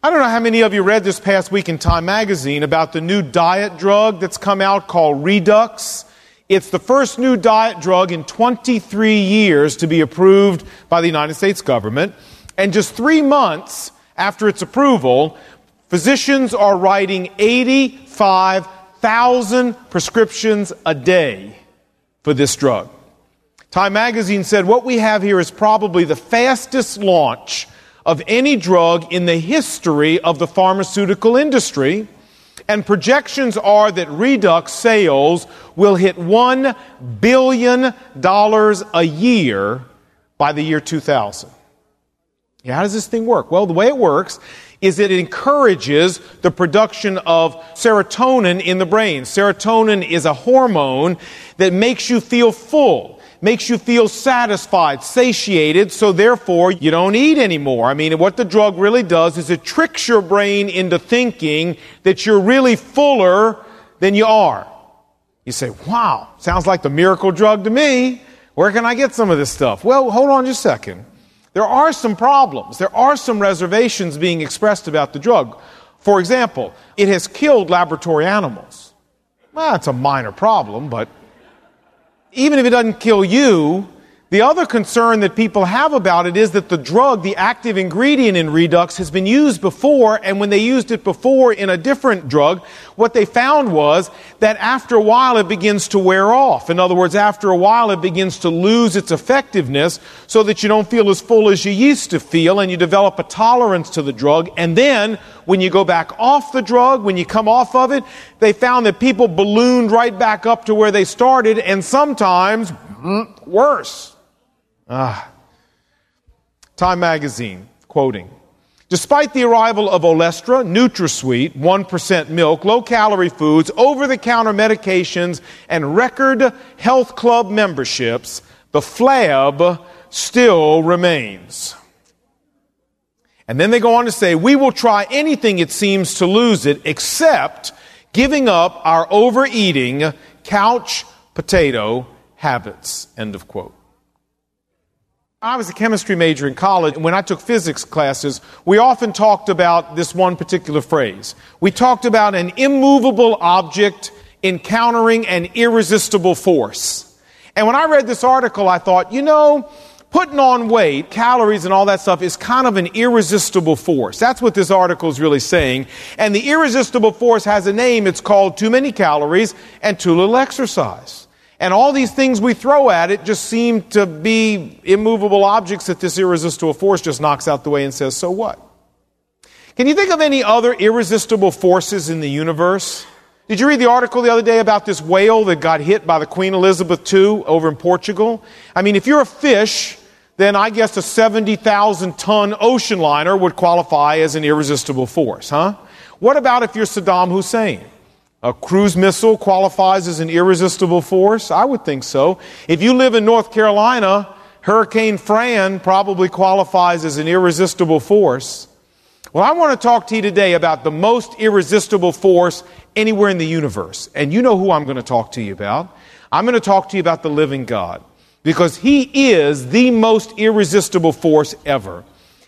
I don't know how many of you read this past week in Time magazine about the new diet drug that's come out called Redux. It's the first new diet drug in 23 years to be approved by the United States government. And just three months after its approval, physicians are writing 85,000 prescriptions a day for this drug. Time magazine said what we have here is probably the fastest launch of any drug in the history of the pharmaceutical industry. And projections are that Redux sales will hit $1 billion a year by the year 2000. Yeah, how does this thing work? Well, the way it works is it encourages the production of serotonin in the brain. Serotonin is a hormone that makes you feel full makes you feel satisfied, satiated, so therefore you don't eat anymore. I mean, what the drug really does is it tricks your brain into thinking that you're really fuller than you are. You say, wow, sounds like the miracle drug to me. Where can I get some of this stuff? Well, hold on just a second. There are some problems. There are some reservations being expressed about the drug. For example, it has killed laboratory animals. Well, it's a minor problem, but even if it doesn't kill you, the other concern that people have about it is that the drug, the active ingredient in Redux, has been used before, and when they used it before in a different drug, what they found was that after a while it begins to wear off. In other words, after a while it begins to lose its effectiveness so that you don't feel as full as you used to feel, and you develop a tolerance to the drug. And then, when you go back off the drug, when you come off of it, they found that people ballooned right back up to where they started, and sometimes mm, worse. Ah. Time magazine, quoting. Despite the arrival of Olestra, NutraSweet, 1% milk, low calorie foods, over the counter medications, and record health club memberships, the flab still remains. And then they go on to say, we will try anything it seems to lose it except giving up our overeating couch potato habits. End of quote. I was a chemistry major in college, and when I took physics classes, we often talked about this one particular phrase. We talked about an immovable object encountering an irresistible force. And when I read this article, I thought, you know, putting on weight, calories, and all that stuff is kind of an irresistible force. That's what this article is really saying. And the irresistible force has a name. It's called too many calories and too little exercise. And all these things we throw at it just seem to be immovable objects that this irresistible force just knocks out the way and says, so what? Can you think of any other irresistible forces in the universe? Did you read the article the other day about this whale that got hit by the Queen Elizabeth II over in Portugal? I mean, if you're a fish, then I guess a 70,000 ton ocean liner would qualify as an irresistible force, huh? What about if you're Saddam Hussein? A cruise missile qualifies as an irresistible force? I would think so. If you live in North Carolina, Hurricane Fran probably qualifies as an irresistible force. Well, I want to talk to you today about the most irresistible force anywhere in the universe. And you know who I'm going to talk to you about. I'm going to talk to you about the living God. Because He is the most irresistible force ever.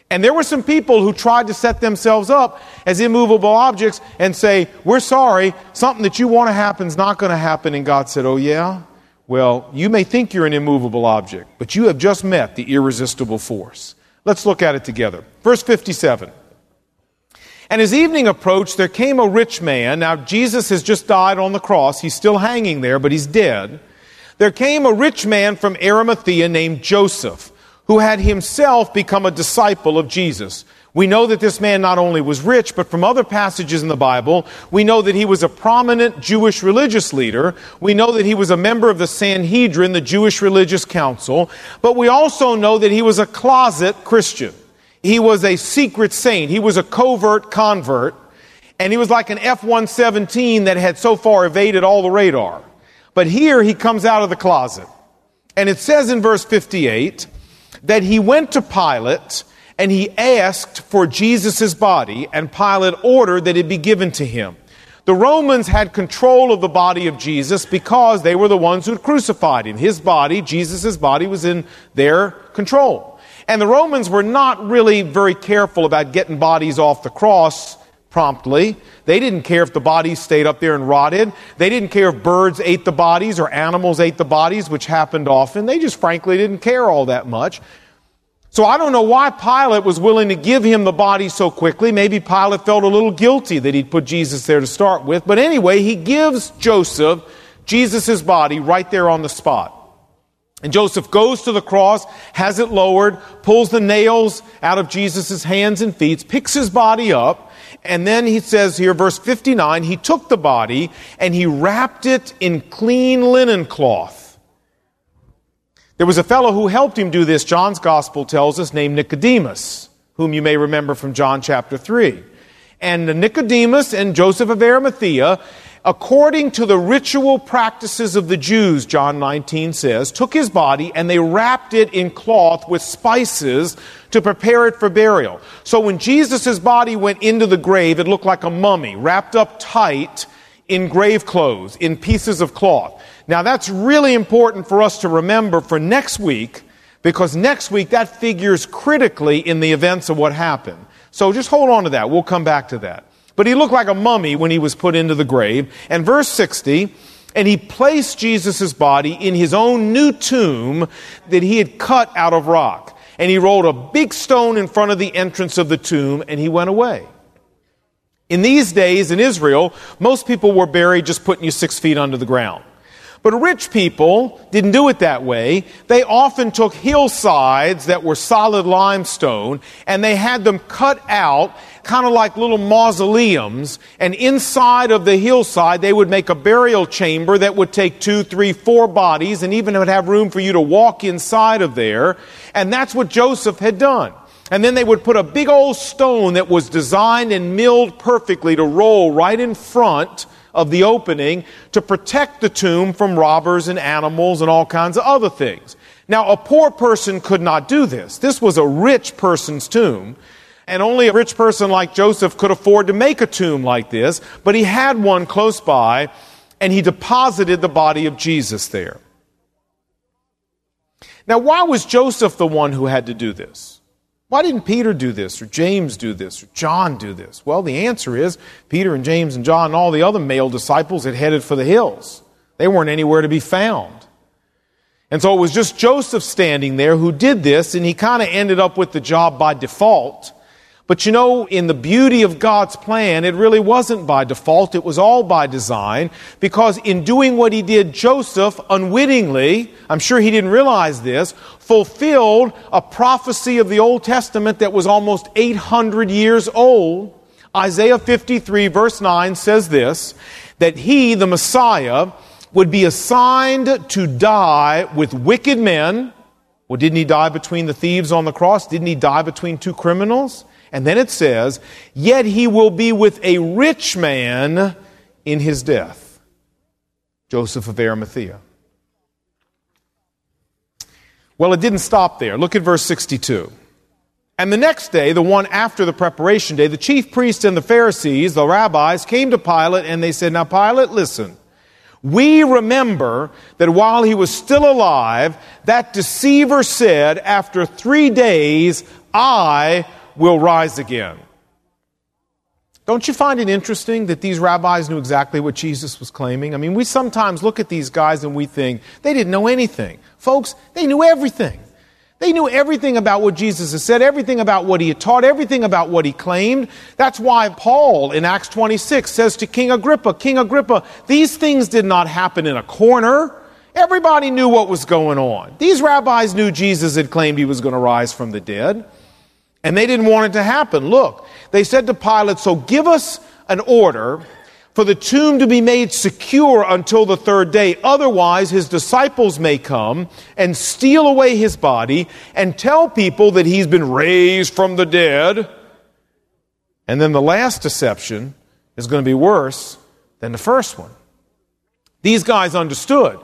And there were some people who tried to set themselves up as immovable objects and say, We're sorry, something that you want to happen is not going to happen. And God said, Oh, yeah? Well, you may think you're an immovable object, but you have just met the irresistible force. Let's look at it together. Verse 57. And as evening approached, there came a rich man. Now, Jesus has just died on the cross. He's still hanging there, but he's dead. There came a rich man from Arimathea named Joseph who had himself become a disciple of Jesus. We know that this man not only was rich, but from other passages in the Bible, we know that he was a prominent Jewish religious leader. We know that he was a member of the Sanhedrin, the Jewish religious council. But we also know that he was a closet Christian. He was a secret saint. He was a covert convert. And he was like an F-117 that had so far evaded all the radar. But here he comes out of the closet. And it says in verse 58, that he went to Pilate and he asked for Jesus' body, and Pilate ordered that it be given to him. The Romans had control of the body of Jesus because they were the ones who crucified him. His body, Jesus' body, was in their control. And the Romans were not really very careful about getting bodies off the cross promptly. They didn't care if the bodies stayed up there and rotted. They didn't care if birds ate the bodies or animals ate the bodies, which happened often. They just frankly didn't care all that much. So I don't know why Pilate was willing to give him the body so quickly. Maybe Pilate felt a little guilty that he'd put Jesus there to start with. But anyway, he gives Joseph Jesus' body right there on the spot. And Joseph goes to the cross, has it lowered, pulls the nails out of Jesus' hands and feet, picks his body up, and then he says here, verse 59, he took the body and he wrapped it in clean linen cloth there was a fellow who helped him do this, John's gospel tells us, named Nicodemus, whom you may remember from John chapter 3. And Nicodemus and Joseph of Arimathea, according to the ritual practices of the Jews, John 19 says, took his body and they wrapped it in cloth with spices to prepare it for burial. So when Jesus' body went into the grave, it looked like a mummy, wrapped up tight in grave clothes, in pieces of cloth. Now that's really important for us to remember for next week, because next week that figures critically in the events of what happened. So just hold on to that. We'll come back to that. But he looked like a mummy when he was put into the grave. And verse 60, and he placed Jesus' body in his own new tomb that he had cut out of rock. And he rolled a big stone in front of the entrance of the tomb and he went away. In these days in Israel, most people were buried just putting you six feet under the ground. But rich people didn't do it that way. They often took hillsides that were solid limestone and they had them cut out kind of like little mausoleums. And inside of the hillside, they would make a burial chamber that would take two, three, four bodies and even would have room for you to walk inside of there. And that's what Joseph had done. And then they would put a big old stone that was designed and milled perfectly to roll right in front of the opening to protect the tomb from robbers and animals and all kinds of other things. Now, a poor person could not do this. This was a rich person's tomb. And only a rich person like Joseph could afford to make a tomb like this, but he had one close by, and he deposited the body of Jesus there. Now, why was Joseph the one who had to do this? Why didn't Peter do this, or James do this, or John do this? Well, the answer is Peter and James and John and all the other male disciples had headed for the hills. They weren't anywhere to be found. And so it was just Joseph standing there who did this, and he kind of ended up with the job by default. But you know, in the beauty of God's plan, it really wasn't by default, it was all by design, because in doing what he did, Joseph unwittingly, I'm sure he didn't realize this, fulfilled a prophecy of the Old Testament that was almost 800 years old. Isaiah 53 verse 9 says this, that he, the Messiah, would be assigned to die with wicked men. Well, didn't he die between the thieves on the cross? Didn't he die between two criminals? And then it says, Yet he will be with a rich man in his death. Joseph of Arimathea. Well, it didn't stop there. Look at verse 62. And the next day, the one after the preparation day, the chief priests and the Pharisees, the rabbis, came to Pilate and they said, Now, Pilate, listen. We remember that while he was still alive, that deceiver said, After three days, I will rise again. Don't you find it interesting that these rabbis knew exactly what Jesus was claiming? I mean, we sometimes look at these guys and we think they didn't know anything. Folks, they knew everything. They knew everything about what Jesus had said, everything about what he had taught, everything about what he claimed. That's why Paul in Acts 26 says to King Agrippa, King Agrippa, these things did not happen in a corner. Everybody knew what was going on. These rabbis knew Jesus had claimed he was going to rise from the dead. And they didn't want it to happen. Look, they said to Pilate, So give us an order for the tomb to be made secure until the third day. Otherwise, his disciples may come and steal away his body and tell people that he's been raised from the dead. And then the last deception is going to be worse than the first one. These guys understood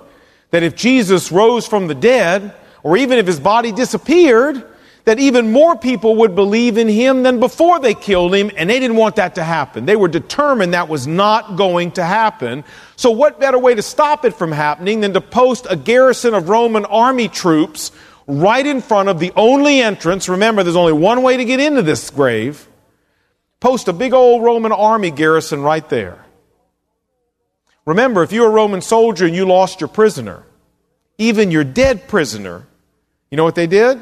that if Jesus rose from the dead, or even if his body disappeared, that even more people would believe in him than before they killed him, and they didn't want that to happen. They were determined that was not going to happen. So, what better way to stop it from happening than to post a garrison of Roman army troops right in front of the only entrance. Remember, there's only one way to get into this grave. Post a big old Roman army garrison right there. Remember, if you're a Roman soldier and you lost your prisoner, even your dead prisoner, you know what they did?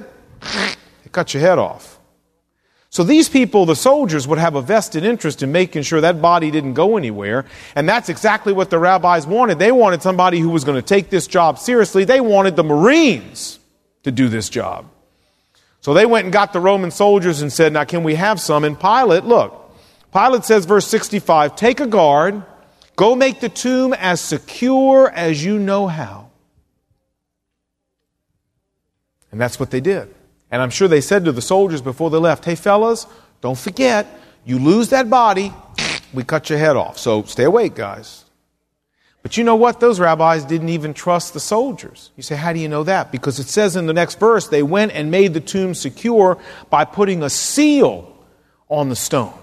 Cut your head off. So these people, the soldiers, would have a vested interest in making sure that body didn't go anywhere. And that's exactly what the rabbis wanted. They wanted somebody who was going to take this job seriously. They wanted the Marines to do this job. So they went and got the Roman soldiers and said, Now, can we have some? And Pilate, look, Pilate says, verse 65, take a guard, go make the tomb as secure as you know how. And that's what they did. And I'm sure they said to the soldiers before they left, hey, fellas, don't forget, you lose that body, we cut your head off. So stay awake, guys. But you know what? Those rabbis didn't even trust the soldiers. You say, how do you know that? Because it says in the next verse, they went and made the tomb secure by putting a seal on the stone,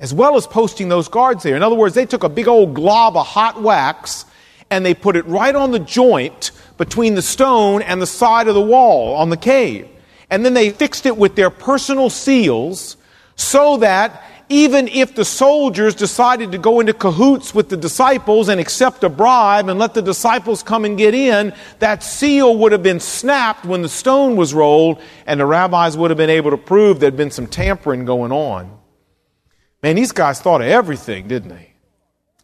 as well as posting those guards there. In other words, they took a big old glob of hot wax and they put it right on the joint between the stone and the side of the wall on the cave and then they fixed it with their personal seals so that even if the soldiers decided to go into cahoots with the disciples and accept a bribe and let the disciples come and get in, that seal would have been snapped when the stone was rolled, and the rabbis would have been able to prove there'd been some tampering going on. Man, these guys thought of everything, didn't they?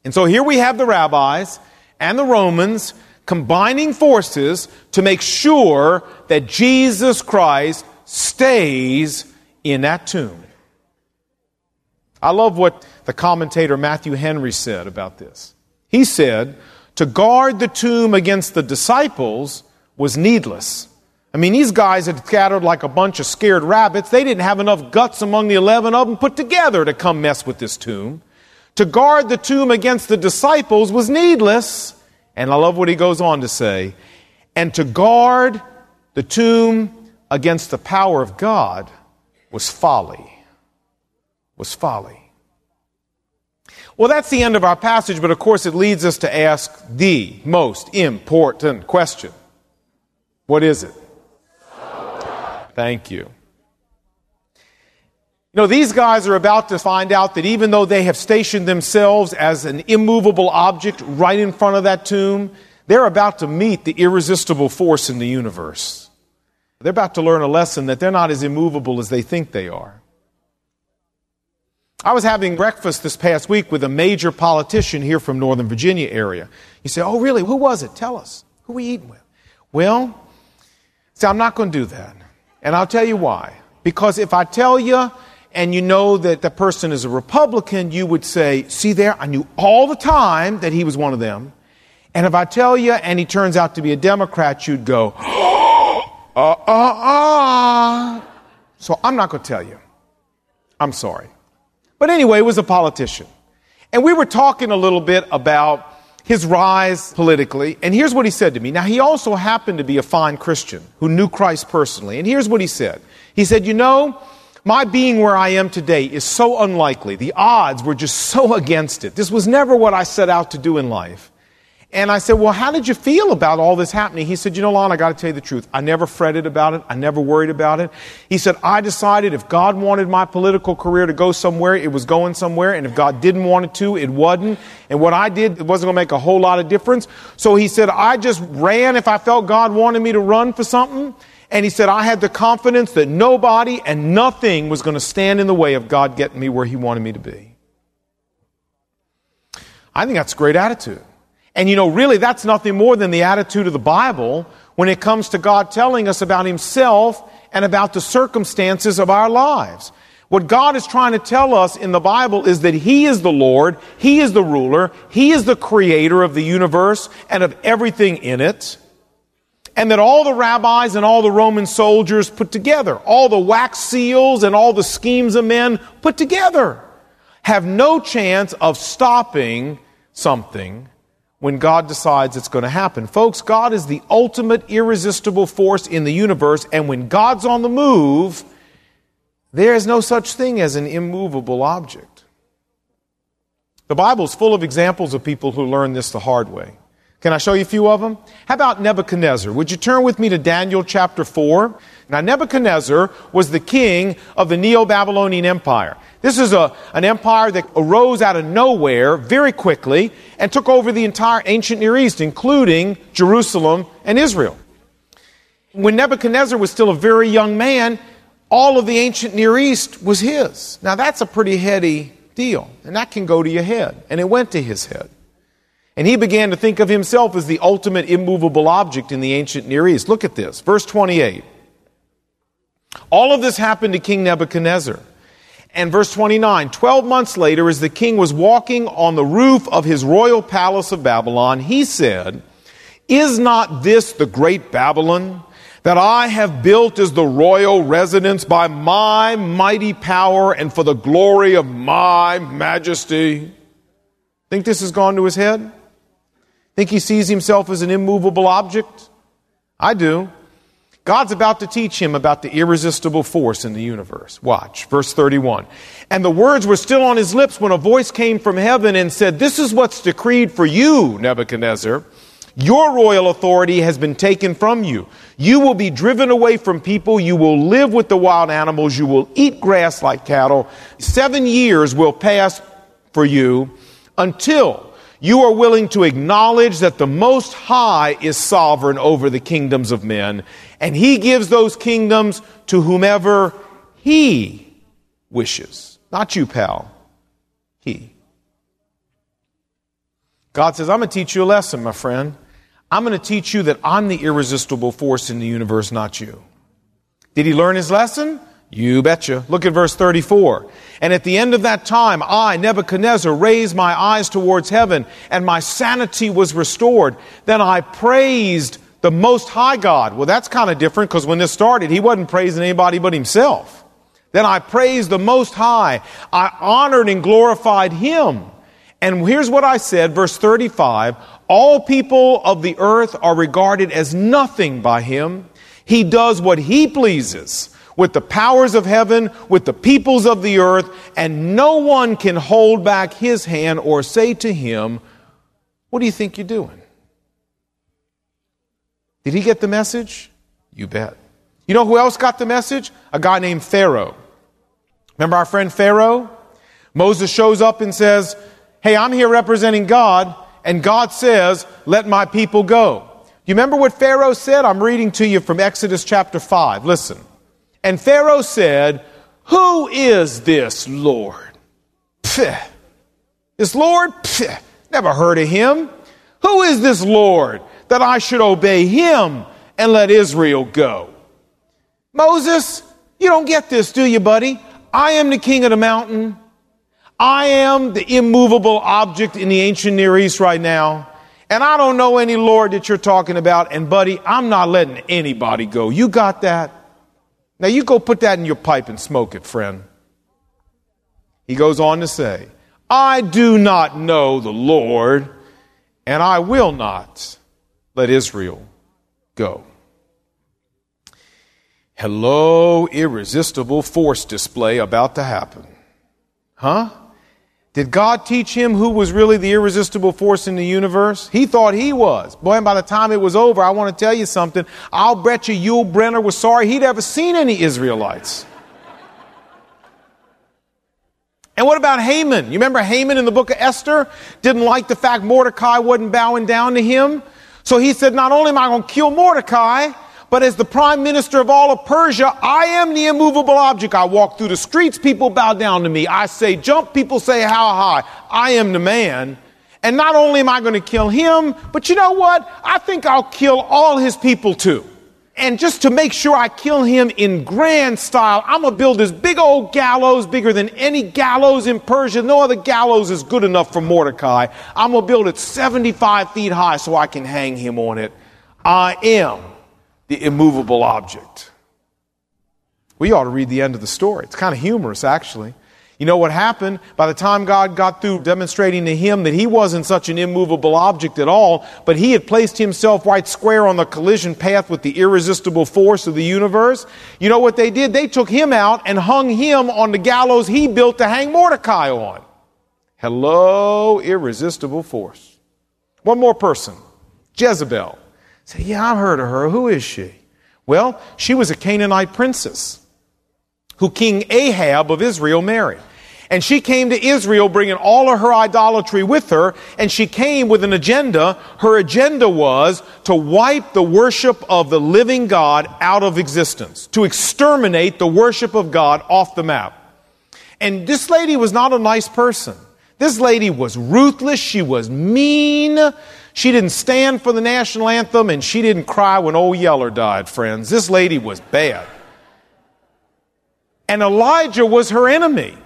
And so here we have the rabbis and the Romans combining forces to make sure that Jesus Christ stays in that tomb. I love what the commentator Matthew Henry said about this. He said, to guard the tomb against the disciples was needless. I mean, these guys had scattered like a bunch of scared rabbits. They didn't have enough guts among the 11 of them put together to come mess with this tomb. To guard the tomb against the disciples was needless and I love what he goes on to say, and to guard the tomb against the power of God was folly. Was folly. Well, that's the end of our passage, but of course it leads us to ask the most important question. What is it? Thank you. You know, these guys are about to find out that even though they have stationed themselves as an immovable object right in front of that tomb, they're about to meet the irresistible force in the universe. They're about to learn a lesson that they're not as immovable as they think they are. I was having breakfast this past week with a major politician here from Northern Virginia area. You say, Oh, really? Who was it? Tell us. Who we eating with? Well, see, I'm not going to do that. And I'll tell you why. Because if I tell you, and you know that the person is a Republican, you would say, See there, I knew all the time that he was one of them. And if I tell you and he turns out to be a Democrat, you'd go, uh, uh, uh. So I'm not going to tell you. I'm sorry. But anyway, he was a politician. And we were talking a little bit about his rise politically. And here's what he said to me. Now, he also happened to be a fine Christian who knew Christ personally. And here's what he said. He said, You know, my being where I am today is so unlikely. The odds were just so against it. This was never what I set out to do in life. And I said, Well, how did you feel about all this happening? He said, You know, Lon, I got to tell you the truth. I never fretted about it. I never worried about it. He said, I decided if God wanted my political career to go somewhere, it was going somewhere. And if God didn't want it to, it wasn't. And what I did, it wasn't going to make a whole lot of difference. So he said, I just ran if I felt God wanted me to run for something. And he said, I had the confidence that nobody and nothing was going to stand in the way of God getting me where he wanted me to be. I think that's a great attitude. And you know, really, that's nothing more than the attitude of the Bible when it comes to God telling us about himself and about the circumstances of our lives. What God is trying to tell us in the Bible is that He is the Lord, He is the ruler, He is the creator of the universe and of everything in it and that all the rabbis and all the Roman soldiers put together, all the wax seals and all the schemes of men put together, have no chance of stopping something when God decides it's going to happen. Folks, God is the ultimate irresistible force in the universe, and when God's on the move, there is no such thing as an immovable object. The Bible is full of examples of people who learn this the hard way. Can I show you a few of them? How about Nebuchadnezzar? Would you turn with me to Daniel chapter 4? Now, Nebuchadnezzar was the king of the Neo Babylonian Empire. This is a, an empire that arose out of nowhere very quickly and took over the entire ancient Near East, including Jerusalem and Israel. When Nebuchadnezzar was still a very young man, all of the ancient Near East was his. Now, that's a pretty heady deal, and that can go to your head. And it went to his head. And he began to think of himself as the ultimate immovable object in the ancient Near East. Look at this, verse 28. All of this happened to King Nebuchadnezzar. And verse 29 12 months later, as the king was walking on the roof of his royal palace of Babylon, he said, Is not this the great Babylon? that I have built as the royal residence by my mighty power and for the glory of my majesty. Think this has gone to his head? Think he sees himself as an immovable object? I do. God's about to teach him about the irresistible force in the universe. Watch, verse 31. And the words were still on his lips when a voice came from heaven and said, This is what's decreed for you, Nebuchadnezzar. Your royal authority has been taken from you. You will be driven away from people. You will live with the wild animals. You will eat grass like cattle. Seven years will pass for you until you are willing to acknowledge that the Most High is sovereign over the kingdoms of men, and He gives those kingdoms to whomever He wishes. Not you, pal. He. God says, I'm going to teach you a lesson, my friend. I'm going to teach you that I'm the irresistible force in the universe, not you. Did he learn his lesson? You betcha. Look at verse 34. And at the end of that time, I, Nebuchadnezzar, raised my eyes towards heaven, and my sanity was restored. Then I praised the Most High God. Well, that's kind of different because when this started, he wasn't praising anybody but himself. Then I praised the Most High. I honored and glorified him. And here's what I said, verse 35 All people of the earth are regarded as nothing by him. He does what he pleases with the powers of heaven, with the peoples of the earth, and no one can hold back his hand or say to him, What do you think you're doing? Did he get the message? You bet. You know who else got the message? A guy named Pharaoh. Remember our friend Pharaoh? Moses shows up and says, Hey, I'm here representing God, and God says, Let my people go. You remember what Pharaoh said? I'm reading to you from Exodus chapter 5. Listen. And Pharaoh said, Who is this Lord? Pfft. This Lord? Pfft. Never heard of him. Who is this Lord that I should obey him and let Israel go? Moses, you don't get this, do you, buddy? I am the king of the mountain. I am the immovable object in the ancient Near East right now. And I don't know any Lord that you're talking about. And buddy, I'm not letting anybody go. You got that? Now you go put that in your pipe and smoke it, friend. He goes on to say, I do not know the Lord, and I will not let Israel go. Hello, irresistible force display about to happen. Huh? Did God teach him who was really the irresistible force in the universe? He thought he was. Boy, and by the time it was over, I want to tell you something. I'll bet you Yul Brynner was sorry he'd ever seen any Israelites. And what about Haman? You remember Haman in the book of Esther? Didn't like the fact Mordecai wasn't bowing down to him. So he said, not only am I going to kill Mordecai, but as the prime minister of all of Persia, I am the immovable object. I walk through the streets, people bow down to me. I say jump, people say how high. I am the man. And not only am I going to kill him, but you know what? I think I'll kill all his people too. And just to make sure I kill him in grand style, I'm going to build this big old gallows, bigger than any gallows in Persia. No other gallows is good enough for Mordecai. I'm going to build it 75 feet high so I can hang him on it. I am the immovable object. We ought to read the end of the story. It's kind of humorous, actually. You know what happened? By the time God got through demonstrating to him that he wasn't such an immovable object at all, but he had placed himself right square on the collision path with the irresistible force of the universe, you know what they did? They took him out and hung him on the gallows he built to hang Mordecai on. Hello, irresistible force. One more person. Jezebel. Say, yeah, I've heard of her. Who is she? Well, she was a Canaanite princess who King Ahab of Israel married. And she came to Israel bringing all of her idolatry with her, and she came with an agenda. Her agenda was to wipe the worship of the living God out of existence, to exterminate the worship of God off the map. And this lady was not a nice person. This lady was ruthless, she was mean, she didn't stand for the national anthem, and she didn't cry when old Yeller died, friends. This lady was bad. And Elijah was her enemy.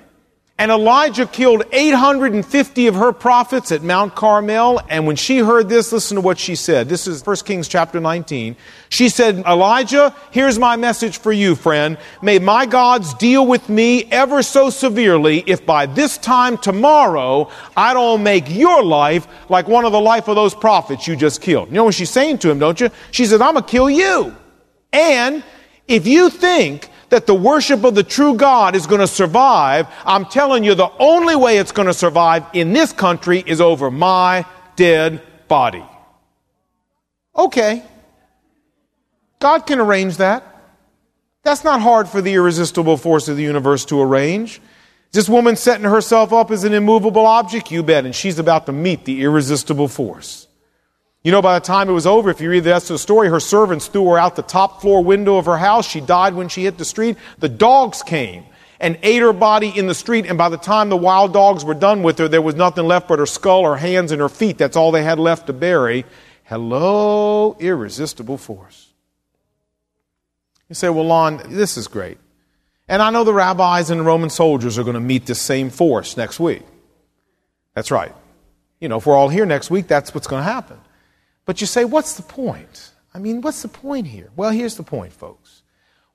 And Elijah killed 850 of her prophets at Mount Carmel. And when she heard this, listen to what she said. This is 1 Kings chapter 19. She said, Elijah, here's my message for you, friend. May my gods deal with me ever so severely if by this time tomorrow I don't make your life like one of the life of those prophets you just killed. You know what she's saying to him, don't you? She said, I'm going to kill you. And if you think that the worship of the true God is going to survive, I'm telling you the only way it's going to survive in this country is over my dead body. Okay. God can arrange that. That's not hard for the irresistible force of the universe to arrange. This woman setting herself up as an immovable object, you bet, and she's about to meet the irresistible force. You know, by the time it was over, if you read the rest of the story, her servants threw her out the top floor window of her house. She died when she hit the street. The dogs came and ate her body in the street, and by the time the wild dogs were done with her, there was nothing left but her skull, her hands, and her feet. That's all they had left to bury. Hello, irresistible force. You say, well, Lon, this is great. And I know the rabbis and the Roman soldiers are going to meet this same force next week. That's right. You know, if we're all here next week, that's what's going to happen. But you say, what's the point? I mean, what's the point here? Well, here's the point, folks.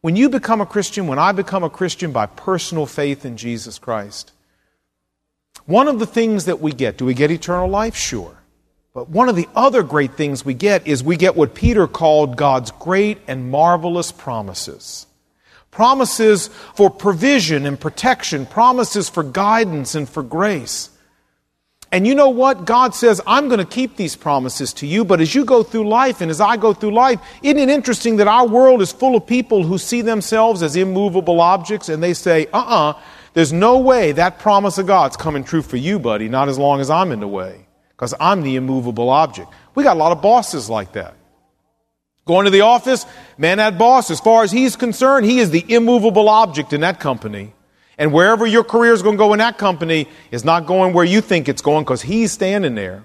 When you become a Christian, when I become a Christian by personal faith in Jesus Christ, one of the things that we get, do we get eternal life? Sure. But one of the other great things we get is we get what Peter called God's great and marvelous promises. Promises for provision and protection, promises for guidance and for grace. And you know what? God says, I'm going to keep these promises to you, but as you go through life and as I go through life, isn't it interesting that our world is full of people who see themselves as immovable objects and they say, uh uh-uh, uh, there's no way that promise of God's coming true for you, buddy, not as long as I'm in the way, because I'm the immovable object. We got a lot of bosses like that. Going to the office, man, that boss, as far as he's concerned, he is the immovable object in that company. And wherever your career is going to go in that company is not going where you think it's going because he's standing there.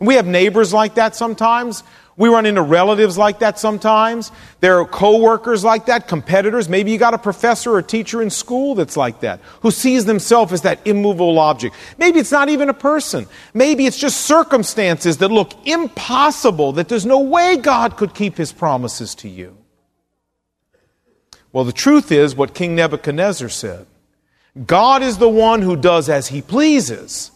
We have neighbors like that sometimes. We run into relatives like that sometimes. There are coworkers like that, competitors. Maybe you got a professor or teacher in school that's like that, who sees themselves as that immovable object. Maybe it's not even a person. Maybe it's just circumstances that look impossible, that there's no way God could keep his promises to you. Well, the truth is what King Nebuchadnezzar said. God is the one who does as he pleases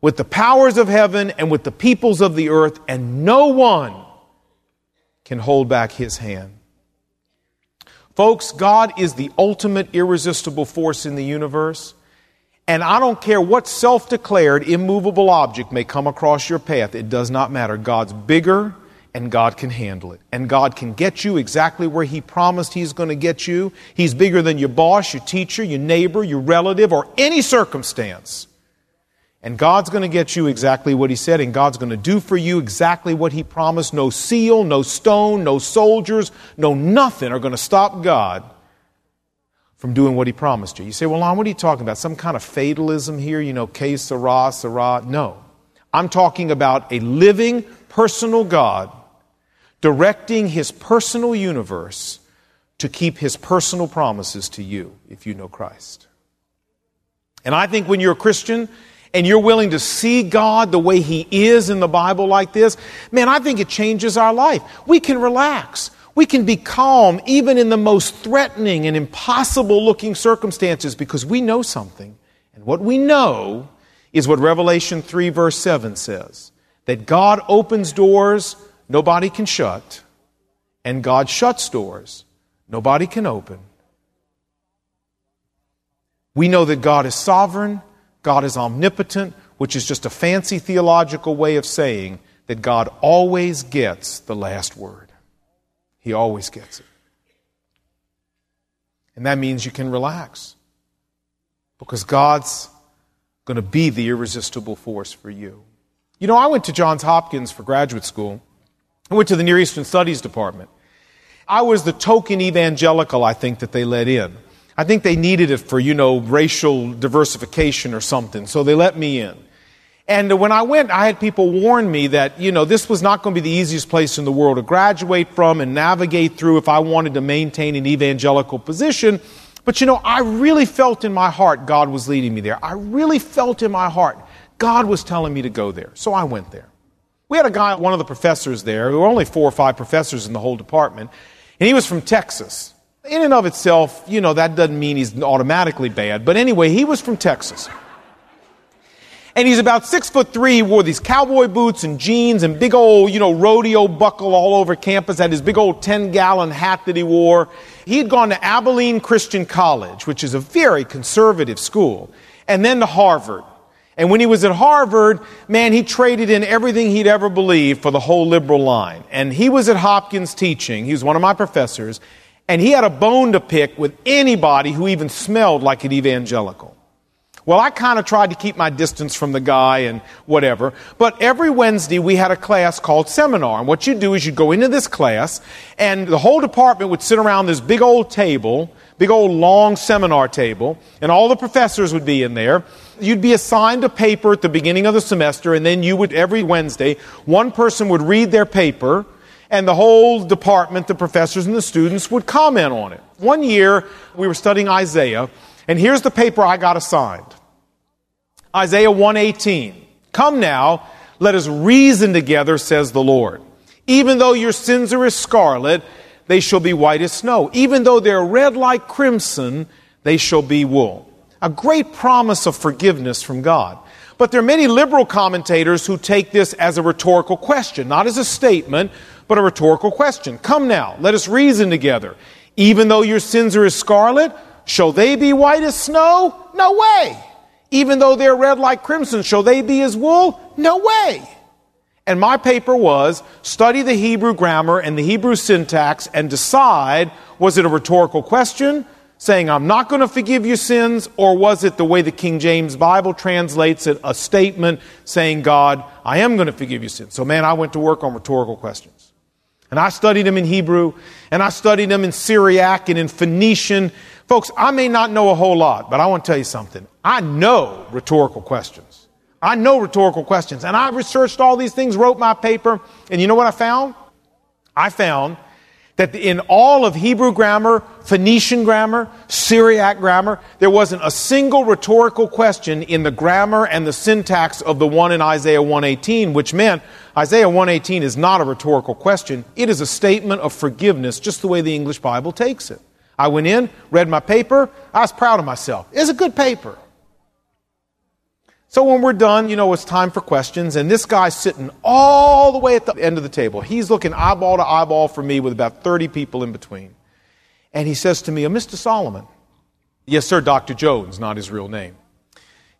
with the powers of heaven and with the peoples of the earth, and no one can hold back his hand. Folks, God is the ultimate irresistible force in the universe. And I don't care what self declared immovable object may come across your path, it does not matter. God's bigger and God can handle it. And God can get you exactly where He promised He's going to get you. He's bigger than your boss, your teacher, your neighbor, your relative, or any circumstance. And God's going to get you exactly what He said, and God's going to do for you exactly what He promised. No seal, no stone, no soldiers, no nothing are going to stop God from doing what He promised you. You say, well, Lon, what are you talking about? Some kind of fatalism here? You know, que sera, sera? No. I'm talking about a living, personal God directing his personal universe to keep his personal promises to you if you know Christ. And I think when you're a Christian and you're willing to see God the way he is in the Bible like this, man, I think it changes our life. We can relax. We can be calm even in the most threatening and impossible looking circumstances because we know something. And what we know is what Revelation 3 verse 7 says. That God opens doors nobody can shut, and God shuts doors nobody can open. We know that God is sovereign, God is omnipotent, which is just a fancy theological way of saying that God always gets the last word. He always gets it. And that means you can relax because God's going to be the irresistible force for you. You know, I went to Johns Hopkins for graduate school. I went to the Near Eastern Studies Department. I was the token evangelical, I think, that they let in. I think they needed it for, you know, racial diversification or something, so they let me in. And when I went, I had people warn me that, you know, this was not going to be the easiest place in the world to graduate from and navigate through if I wanted to maintain an evangelical position. But, you know, I really felt in my heart God was leading me there. I really felt in my heart God was telling me to go there. So I went there. We had a guy, one of the professors there, there were only four or five professors in the whole department, and he was from Texas. In and of itself, you know, that doesn't mean he's automatically bad. But anyway, he was from Texas. And he's about six foot three. He wore these cowboy boots and jeans and big old, you know, rodeo buckle all over campus. Had his big old 10 gallon hat that he wore. He had gone to Abilene Christian College, which is a very conservative school, and then to Harvard. And when he was at Harvard, man, he traded in everything he'd ever believed for the whole liberal line. And he was at Hopkins teaching. He was one of my professors. And he had a bone to pick with anybody who even smelled like an evangelical. Well, I kind of tried to keep my distance from the guy and whatever. But every Wednesday we had a class called seminar. And what you do is you go into this class and the whole department would sit around this big old table, big old long seminar table, and all the professors would be in there. You'd be assigned a paper at the beginning of the semester and then you would, every Wednesday, one person would read their paper and the whole department, the professors and the students would comment on it. One year we were studying Isaiah and here's the paper I got assigned. Isaiah 118. Come now, let us reason together, says the Lord. Even though your sins are as scarlet, they shall be white as snow. Even though they're red like crimson, they shall be wool. A great promise of forgiveness from God. But there are many liberal commentators who take this as a rhetorical question, not as a statement, but a rhetorical question. Come now, let us reason together. Even though your sins are as scarlet, shall they be white as snow? No way. Even though they're red like crimson, shall they be as wool? No way. And my paper was study the Hebrew grammar and the Hebrew syntax and decide was it a rhetorical question saying, I'm not going to forgive your sins, or was it the way the King James Bible translates it, a statement saying, God, I am going to forgive your sins? So, man, I went to work on rhetorical questions. And I studied them in Hebrew, and I studied them in Syriac and in Phoenician. Folks, I may not know a whole lot, but I want to tell you something. I know rhetorical questions. I know rhetorical questions. And I researched all these things, wrote my paper, and you know what I found? I found that in all of Hebrew grammar, Phoenician grammar, Syriac grammar, there wasn't a single rhetorical question in the grammar and the syntax of the one in Isaiah 118, which meant Isaiah 118 is not a rhetorical question. It is a statement of forgiveness, just the way the English Bible takes it. I went in, read my paper, I was proud of myself. It's a good paper. So when we're done, you know, it's time for questions, and this guy's sitting all the way at the end of the table. He's looking eyeball to eyeball for me with about 30 people in between. And he says to me, oh, Mr. Solomon, yes, sir, Dr. Jones, not his real name.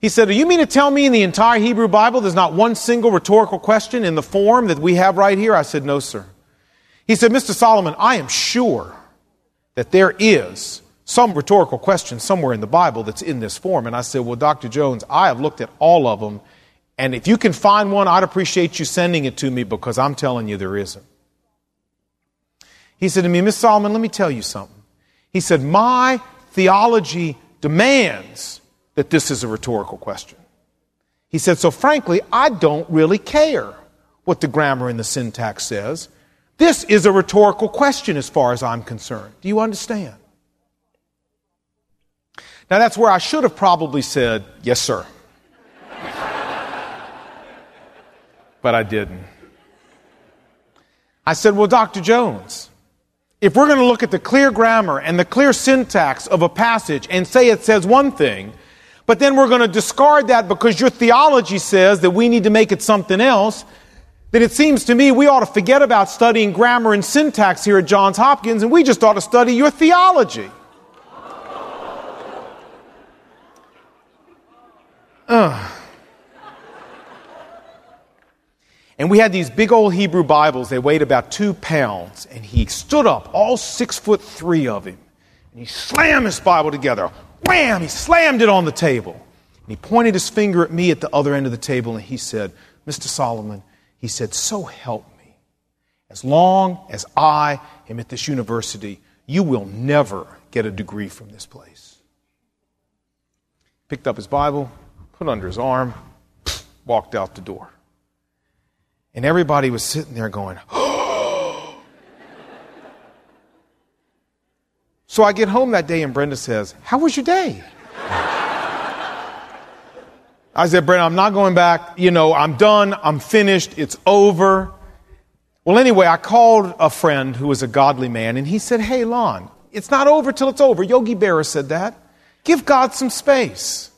He said, Do you mean to tell me in the entire Hebrew Bible there's not one single rhetorical question in the form that we have right here? I said, No, sir. He said, Mr. Solomon, I am sure that there is some rhetorical question somewhere in the Bible that's in this form. And I said, Well, Dr. Jones, I have looked at all of them. And if you can find one, I'd appreciate you sending it to me because I'm telling you there isn't. He said to me, Miss Solomon, let me tell you something. He said, My theology demands that this is a rhetorical question. He said, So frankly, I don't really care what the grammar and the syntax says. This is a rhetorical question as far as I'm concerned. Do you understand? Now, that's where I should have probably said, Yes, sir. but I didn't. I said, Well, Dr. Jones, if we're going to look at the clear grammar and the clear syntax of a passage and say it says one thing, but then we're going to discard that because your theology says that we need to make it something else, then it seems to me we ought to forget about studying grammar and syntax here at Johns Hopkins and we just ought to study your theology. And And we had these big old Hebrew Bibles. They weighed about two pounds. And he stood up, all six foot three of him. And he slammed his Bible together. Wham! He slammed it on the table. And he pointed his finger at me at the other end of the table and he said, Mr. Solomon, he said, So help me. As long as I am at this university, you will never get a degree from this place. Picked up his Bible, put under his arm, walked out the door. And everybody was sitting there going, oh. so I get home that day and Brenda says, How was your day? I said, Brenda, I'm not going back. You know, I'm done. I'm finished. It's over. Well, anyway, I called a friend who was a godly man and he said, Hey, Lon, it's not over till it's over. Yogi Berra said that. Give God some space.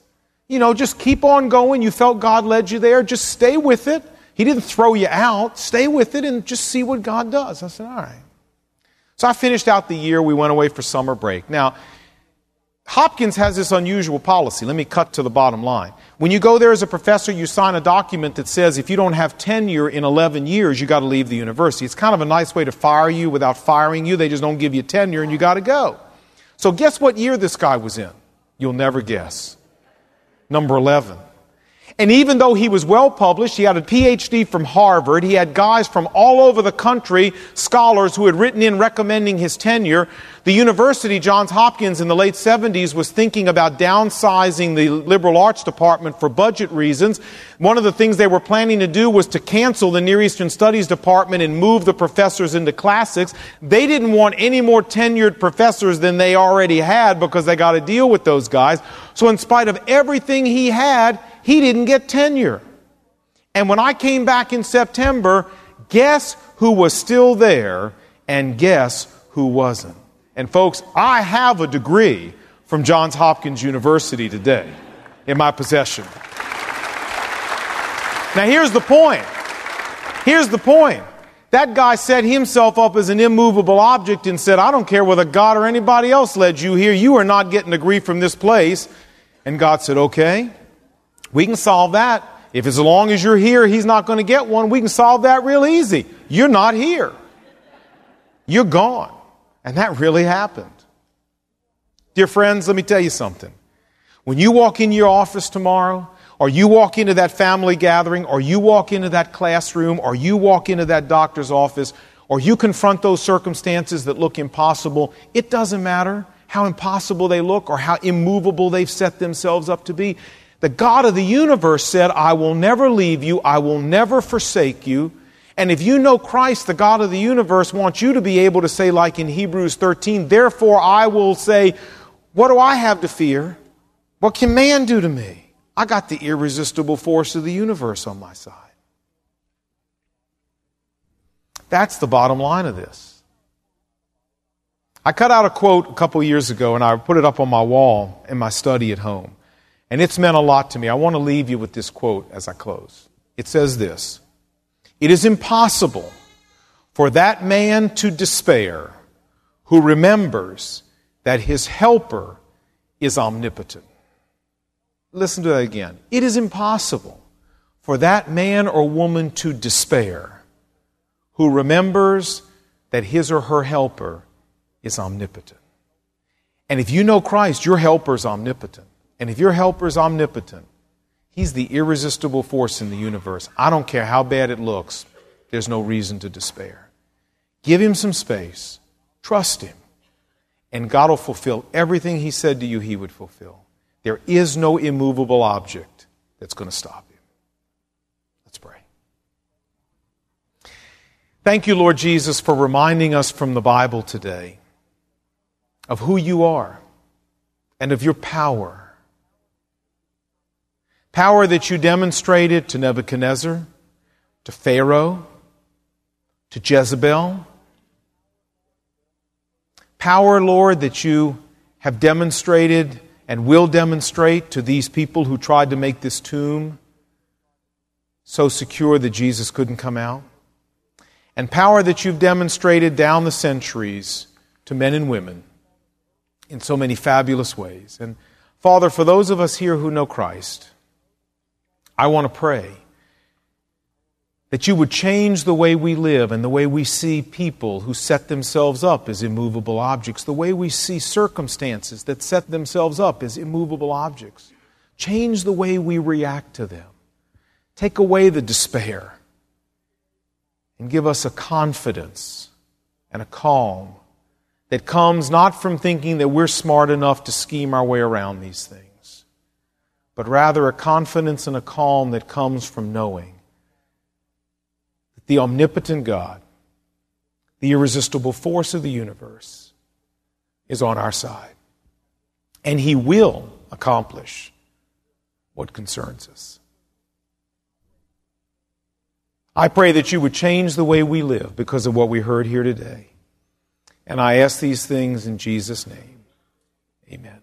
You know, just keep on going. You felt God led you there. Just stay with it. He didn't throw you out. Stay with it and just see what God does. I said, all right. So I finished out the year. We went away for summer break. Now, Hopkins has this unusual policy. Let me cut to the bottom line. When you go there as a professor, you sign a document that says if you don't have tenure in 11 years, you got to leave the university. It's kind of a nice way to fire you without firing you. They just don't give you tenure and you got to go. So guess what year this guy was in? You'll never guess. Number 11. And even though he was well published, he had a PhD from Harvard, he had guys from all over the country, scholars who had written in recommending his tenure. The university, Johns Hopkins, in the late 70s was thinking about downsizing the liberal arts department for budget reasons. One of the things they were planning to do was to cancel the Near Eastern Studies department and move the professors into classics. They didn't want any more tenured professors than they already had because they got to deal with those guys. So in spite of everything he had, he didn't get tenure. And when I came back in September, guess who was still there and guess who wasn't? And folks, I have a degree from Johns Hopkins University today in my possession. Now, here's the point. Here's the point. That guy set himself up as an immovable object and said, I don't care whether God or anybody else led you here, you are not getting a degree from this place. And God said, Okay, we can solve that. If as long as you're here, he's not going to get one, we can solve that real easy. You're not here. You're gone. And that really happened. Dear friends, let me tell you something. When you walk in your office tomorrow, or you walk into that family gathering, or you walk into that classroom, or you walk into that doctor's office, or you confront those circumstances that look impossible, it doesn't matter how impossible they look or how immovable they've set themselves up to be. The God of the universe said, I will never leave you, I will never forsake you. And if you know Christ, the God of the universe wants you to be able to say, like in Hebrews 13, therefore I will say, What do I have to fear? What can man do to me? I got the irresistible force of the universe on my side. That's the bottom line of this. I cut out a quote a couple years ago and I put it up on my wall in my study at home. And it's meant a lot to me. I want to leave you with this quote as I close. It says this It is impossible for that man to despair who remembers that his helper is omnipotent. Listen to that again. It is impossible for that man or woman to despair who remembers that his or her helper is omnipotent. And if you know Christ, your helper is omnipotent. And if your helper is omnipotent, he's the irresistible force in the universe. I don't care how bad it looks, there's no reason to despair. Give him some space, trust him, and God will fulfill everything he said to you he would fulfill. There is no immovable object that's going to stop him. Let's pray. Thank you, Lord Jesus, for reminding us from the Bible today of who you are and of your power Power that you demonstrated to Nebuchadnezzar, to Pharaoh, to Jezebel. Power, Lord, that you have demonstrated and will demonstrate to these people who tried to make this tomb so secure that Jesus couldn't come out. And power that you've demonstrated down the centuries to men and women in so many fabulous ways. And Father, for those of us here who know Christ, I want to pray That you would change the way we live and the way we see people who set themselves up as immovable objects, the way we see circumstances that set themselves up as immovable objects. Change the way we react to them. Take away the despair and give us a confidence and a calm that comes not from thinking that we're smart enough to scheme our way around these things, but rather a confidence and a calm that comes from knowing that the omnipotent God, the irresistible force of the universe, is on our side. And He will accomplish what concerns us. I pray that you would change the way we live because of what we heard here today. And I ask these things in Jesus' name. Amen.